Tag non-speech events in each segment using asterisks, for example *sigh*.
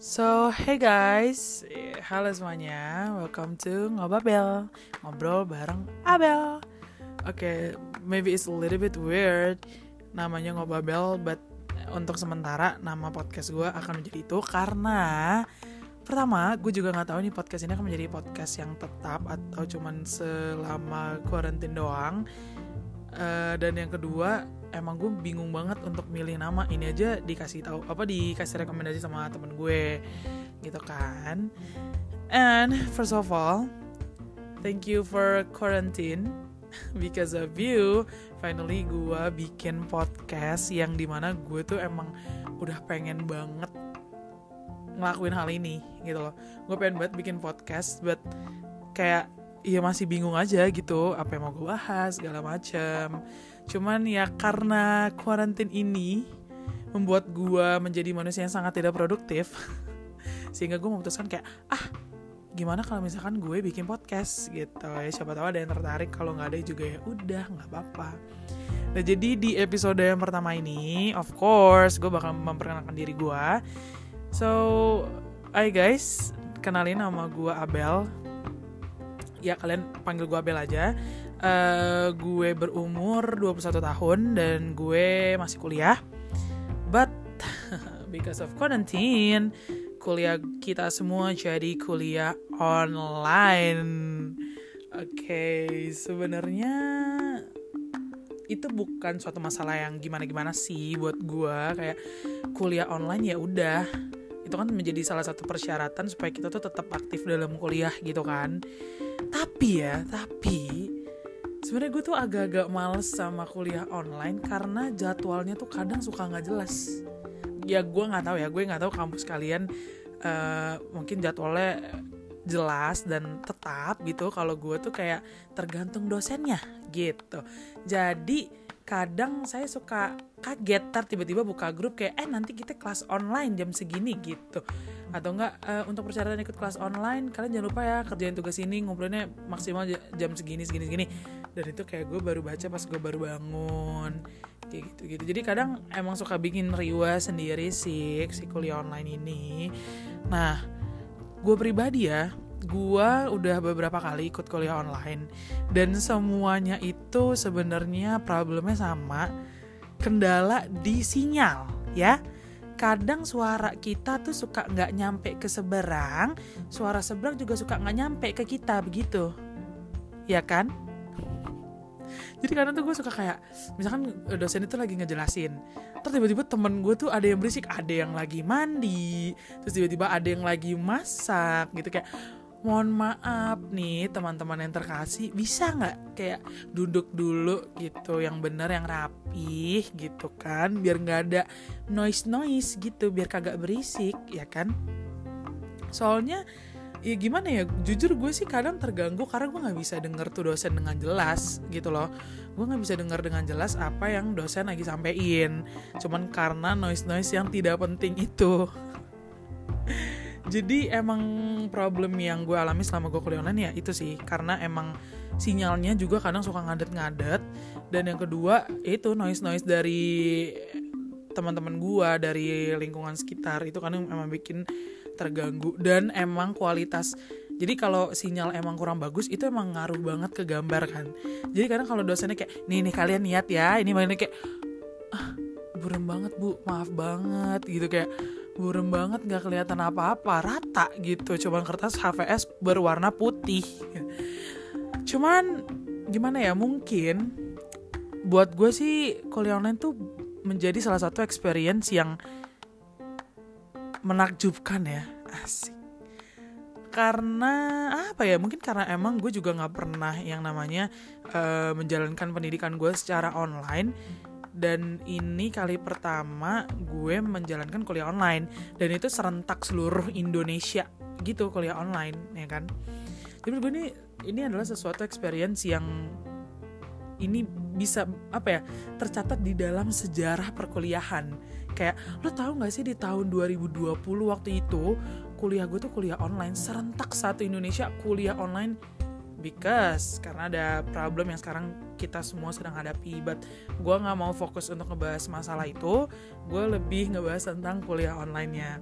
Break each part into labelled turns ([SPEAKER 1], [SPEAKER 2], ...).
[SPEAKER 1] So, hey guys, halo semuanya, welcome to Ngobabel, ngobrol bareng Abel. Oke, okay, maybe it's a little bit weird, namanya Ngobabel, but untuk sementara nama podcast gue akan menjadi itu karena pertama, gue juga nggak tahu nih podcast ini akan menjadi podcast yang tetap atau cuman selama quarantine doang. Uh, dan yang kedua, emang gue bingung banget untuk milih nama. Ini aja dikasih tahu apa dikasih rekomendasi sama temen gue gitu kan. And first of all thank you for quarantine. *laughs* Because of you finally gue bikin podcast yang di mana gue tuh emang udah pengen banget ngelakuin hal ini gitu loh. Gue pengen banget bikin podcast but kayak ya masih bingung aja gitu apa yang mau gue bahas segala macem. Cuman ya karena kuarantin ini membuat gue menjadi manusia yang sangat tidak produktif *laughs* sehingga gue memutuskan kayak ah gimana kalau misalkan gue bikin podcast? Gitu. Ya siapa tahu ada yang tertarik kalau nggak ada juga ya udah nggak apa-apa. Nah jadi di episode yang pertama ini of course gue bakal memperkenalkan diri gue so hai guys kenalin nama gue Abel ya kalian panggil gue Abel aja. Uh, gue berumur 21 tahun dan gue masih kuliah. But *laughs* because of quarantine kuliah kita semua jadi kuliah online. Oke okay, sebenarnya itu bukan suatu masalah yang gimana-gimana sih buat gue kayak kuliah online ya udah itu kan menjadi salah satu persyaratan supaya kita tuh tetap aktif dalam kuliah gitu kan. Tapi ya tapi sebenarnya gue tuh agak-agak males sama kuliah online karena jadwalnya tuh kadang suka nggak jelas. Ya gue nggak tahu ya gue nggak tahu kampus kalian uh, mungkin jadwalnya jelas dan tetap gitu. Kalau gue tuh kayak tergantung dosennya gitu. Jadi kadang saya suka kaget tar tiba-tiba buka grup kayak eh nanti kita kelas online jam segini gitu. Atau enggak uh, untuk persyaratan ikut kelas online kalian jangan lupa ya kerjain tugas ini ngumpulinnya maksimal jam segini segini segini. Dan itu kayak gue baru baca pas gue baru bangun kayak gitu gitu jadi kadang emang suka bikin riwa sendiri sih si kuliah online ini. Nah gue pribadi ya gue udah beberapa kali ikut kuliah online. Dan semuanya itu sebenarnya problemnya sama kendala di sinyal ya. Kadang suara kita tuh suka nggak nyampe ke seberang, suara seberang juga suka nggak nyampe ke kita begitu, ya kan? Jadi kadang tuh gue suka kayak, misalkan dosen itu lagi ngejelasin, terus tiba-tiba temen gue tuh ada yang berisik, ada yang lagi mandi, terus tiba-tiba ada yang lagi masak gitu. Kayak, mohon maaf nih teman-teman yang terkasih bisa nggak kayak duduk dulu gitu yang bener yang rapih gitu kan? Biar nggak ada noise noise gitu biar kagak berisik ya kan? Soalnya ya gimana ya jujur gue sih kadang terganggu karena gue nggak bisa denger tuh dosen dengan jelas gitu loh. Gue nggak bisa denger dengan jelas apa yang dosen lagi sampein. Cuman karena noise noise yang tidak penting itu jadi emang problem yang gue alami selama gue kuliah online ya itu sih. Karena emang sinyalnya juga kadang suka ngadet-ngadet. Dan yang kedua itu noise noise dari teman-teman gue dari lingkungan sekitar. Itu kan emang bikin terganggu. Dan emang kualitas jadi kalau sinyal emang kurang bagus itu emang ngaruh banget ke gambar kan. Jadi kadang kalau dosennya kayak nih nih kalian niat ya. Ini mainnya kayak ah burem banget bu. Maaf banget. Gitu kayak burem banget nggak kelihatan apa-apa. Rata gitu cuman kertas HVS berwarna putih. Cuman gimana ya mungkin buat gue sih kuliah online tuh menjadi salah satu experience yang menakjubkan ya. Asik. Karena apa ya mungkin karena emang gue juga nggak pernah yang namanya uh, menjalankan pendidikan gue secara online dan ini kali pertama gue menjalankan kuliah online. Dan itu serentak seluruh Indonesia gitu kuliah online ya kan? Jadi gue ini ini adalah sesuatu experience yang ini bisa apa ya tercatat di dalam sejarah perkuliahan. Kayak lo tau gak sih di tahun 2020 waktu itu kuliah gue tuh kuliah online serentak satu Indonesia kuliah online because karena ada problem yang sekarang kita semua sedang hadapi but gue nggak mau fokus untuk ngebahas masalah itu. Gue lebih ngebahas tentang kuliah online-nya.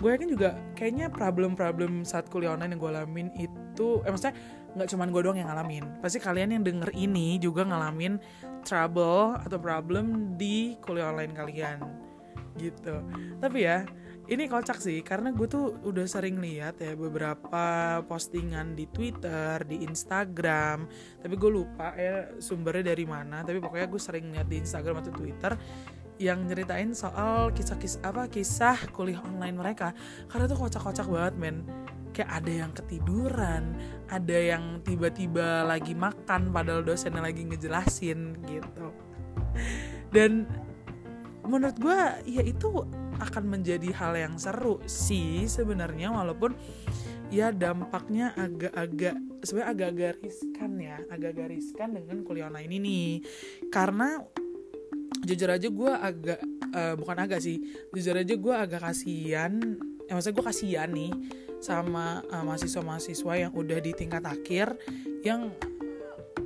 [SPEAKER 1] Gue yakin juga kayaknya problem-problem saat kuliah online yang gue alamin itu eh maksudnya nggak cuma gue doang yang ngalamin. Pasti kalian yang denger ini juga ngalamin trouble atau problem di kuliah online kalian gitu. Tapi ya ini kocak sih karena gue tuh udah sering lihat ya beberapa postingan di Twitter, di Instagram, tapi gue lupa ya sumbernya dari mana. Tapi pokoknya gue sering lihat di Instagram atau Twitter yang nyeritain soal kisah-kisah apa kisah kuliah online mereka. Karena tuh kocak-kocak banget men. Kayak ada yang ketiduran, ada yang tiba-tiba lagi makan padahal dosennya lagi ngejelasin gitu. Dan menurut gue ya itu akan menjadi hal yang seru sih sebenarnya walaupun ya dampaknya agak-agak sebenarnya agak-agak riskan ya agak-agak riskan dengan kuliah online ini. Karena jujur aja gue agak uh, bukan agak sih jujur aja gue agak kasihan ya maksudnya gue kasihan nih sama uh, mahasiswa-mahasiswa yang udah di tingkat akhir yang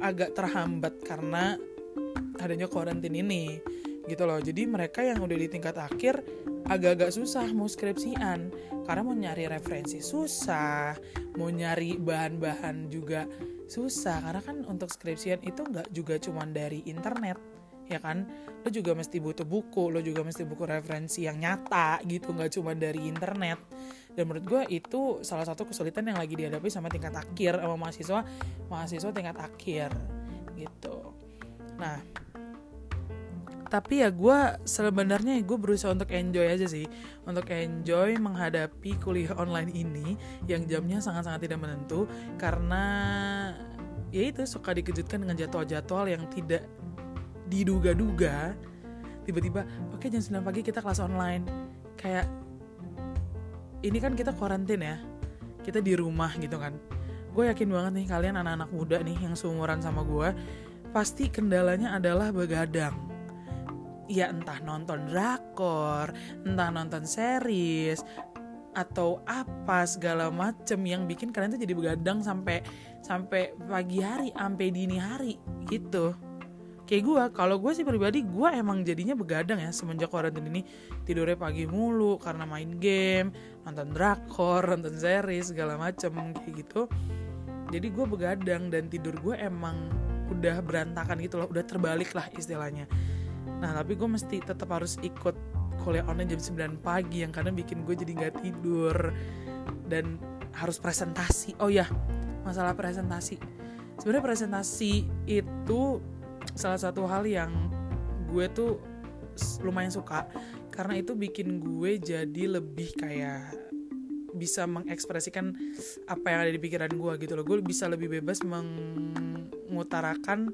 [SPEAKER 1] agak terhambat karena adanya karantin ini gitu loh. Jadi mereka yang udah di tingkat akhir agak-agak susah mau skripsian. Karena mau nyari referensi susah mau nyari bahan-bahan juga susah. Karena kan untuk skripsian itu nggak juga cuma dari internet ya kan? Lo juga mesti butuh buku lo juga mesti buku referensi yang nyata gitu nggak cuma dari internet. Dan menurut gue itu salah satu kesulitan yang lagi dihadapi sama tingkat akhir sama mahasiswa mahasiswa tingkat akhir gitu. Nah tapi ya gue sebenarnya gue berusaha untuk enjoy aja sih. Untuk enjoy menghadapi kuliah online ini yang jamnya sangat-sangat tidak menentu. Karena ya itu suka dikejutkan dengan jadwal-jadwal yang tidak diduga-duga. Tiba-tiba oke okay, jam 9 pagi kita kelas online. Kayak ini kan kita karantin ya. Kita di rumah gitu kan. Gue yakin banget nih kalian anak-anak muda nih yang seumuran sama gue pasti kendalanya adalah begadang ya entah nonton drakor, entah nonton series atau apa segala macem yang bikin kalian tuh jadi begadang sampai sampai pagi hari, sampai dini hari gitu. Kayak gue, kalau gue sih pribadi gue emang jadinya begadang ya semenjak karantina ini tidurnya pagi mulu karena main game, nonton drakor, *laughs* nonton series segala macem kayak gitu. Jadi gue begadang dan tidur gue emang udah berantakan gitu loh, udah terbalik lah istilahnya nah tapi gue mesti tetap harus ikut kuliah online jam 9 pagi yang kadang bikin gue jadi nggak tidur. Dan harus presentasi. Oh ya masalah presentasi. Sebenarnya presentasi itu salah satu hal yang gue tuh lumayan suka. Karena itu bikin gue jadi lebih kayak bisa mengekspresikan apa yang ada di pikiran gue gitu loh. Gue bisa lebih bebas mengutarakan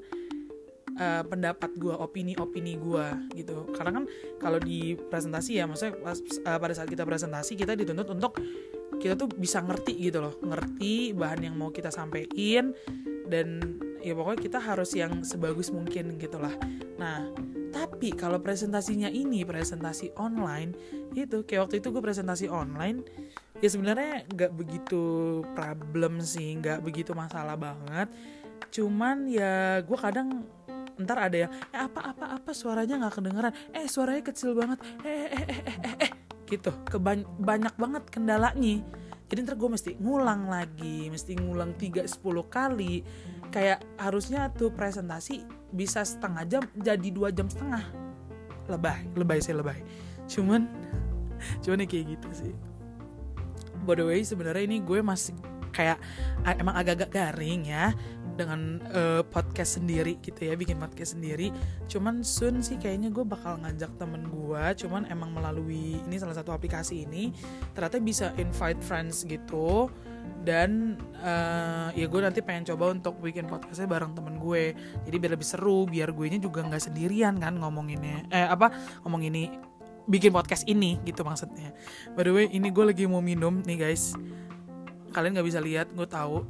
[SPEAKER 1] uh, pendapat gue, opini-opini gue gitu. Karena kan kalau di presentasi ya, maksudnya pas, uh, pada saat kita presentasi kita dituntut untuk kita tuh bisa ngerti gitu loh, ngerti bahan yang mau kita sampaikan dan ya pokoknya kita harus yang sebagus mungkin gitulah. Nah, tapi kalau presentasinya ini presentasi online itu kayak waktu itu gue presentasi online ya sebenarnya nggak begitu problem sih, nggak begitu masalah banget. Cuman ya gue kadang ntar ada yang eh apa apa apa? Suaranya nggak kedengeran. Eh suaranya kecil banget. Eh eh eh eh eh, eh. gitu. Kebany banyak banget kendalanya. Jadi ntar gue mesti ngulang lagi mesti ngulang 3-10 kali. Kayak harusnya tuh presentasi bisa setengah jam jadi dua jam setengah. Lebay lebay sih lebay. Cuman *laughs* cuman kayak gitu sih. By the way sebenarnya ini gue masih kayak emang agak-agak garing ya dengan uh, podcast sendiri gitu ya bikin podcast sendiri. Cuman soon sih kayaknya gue bakal ngajak temen gue cuman emang melalui ini salah satu aplikasi ini ternyata bisa invite friends gitu. Dan uh, ya gue nanti pengen coba untuk bikin podcastnya bareng temen gue. Jadi biar lebih seru biar gue nya juga nggak sendirian kan ngomonginnya. Eh apa ngomong ini bikin podcast ini gitu maksudnya. By the way ini gue lagi mau minum nih guys kalian nggak bisa lihat gue tahu.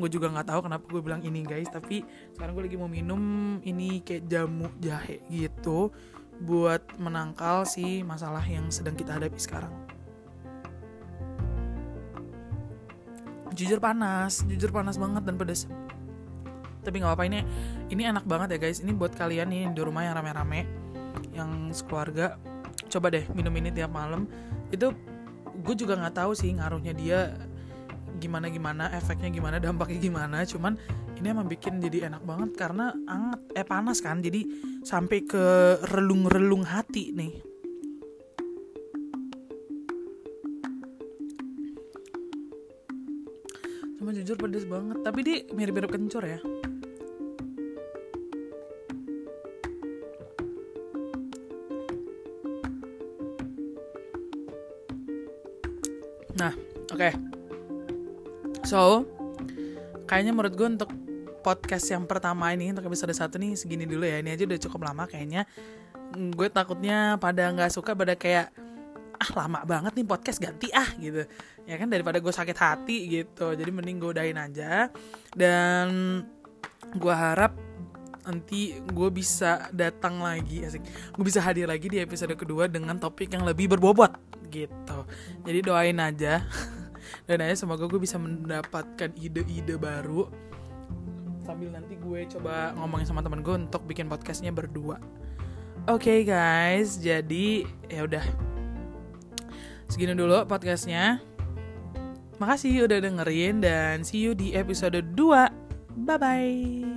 [SPEAKER 1] Gue juga nggak tahu kenapa gue bilang ini guys. Tapi sekarang gue lagi mau minum ini kayak jamu jahe gitu buat menangkal si masalah yang sedang kita hadapi sekarang. Jujur panas jujur panas banget dan pedas tapi nggak apa ini ini enak banget ya guys. Ini buat kalian nih di rumah yang rame-rame yang sekeluarga. Coba deh minum ini tiap malam. Itu gue juga nggak tahu sih ngaruhnya dia gimana gimana efeknya gimana dampaknya gimana cuman ini emang bikin jadi enak banget karena anget eh panas kan jadi sampai ke relung-relung hati nih Cuma jujur pedes banget Tapi dia mirip-mirip kencur ya Nah, oke okay. So Kayaknya menurut gue untuk podcast yang pertama ini Untuk episode satu nih segini dulu ya. Ini aja udah cukup lama kayaknya. Gue takutnya pada nggak suka pada kayak ah lama banget nih podcast ganti ah gitu. Ya kan daripada gue sakit hati gitu. Jadi mending gue udahin aja. Dan gue harap nanti gue bisa datang lagi asik. Gue bisa hadir lagi di episode kedua dengan topik yang lebih berbobot gitu. Jadi doain aja *laughs* dan aja semoga gue bisa mendapatkan ide-ide baru sambil nanti gue coba ngomongin sama temen gue untuk bikin podcastnya berdua oke okay, guys jadi ya udah Segini dulu podcastnya. Makasih udah dengerin dan see you di episode 2. Bye-bye.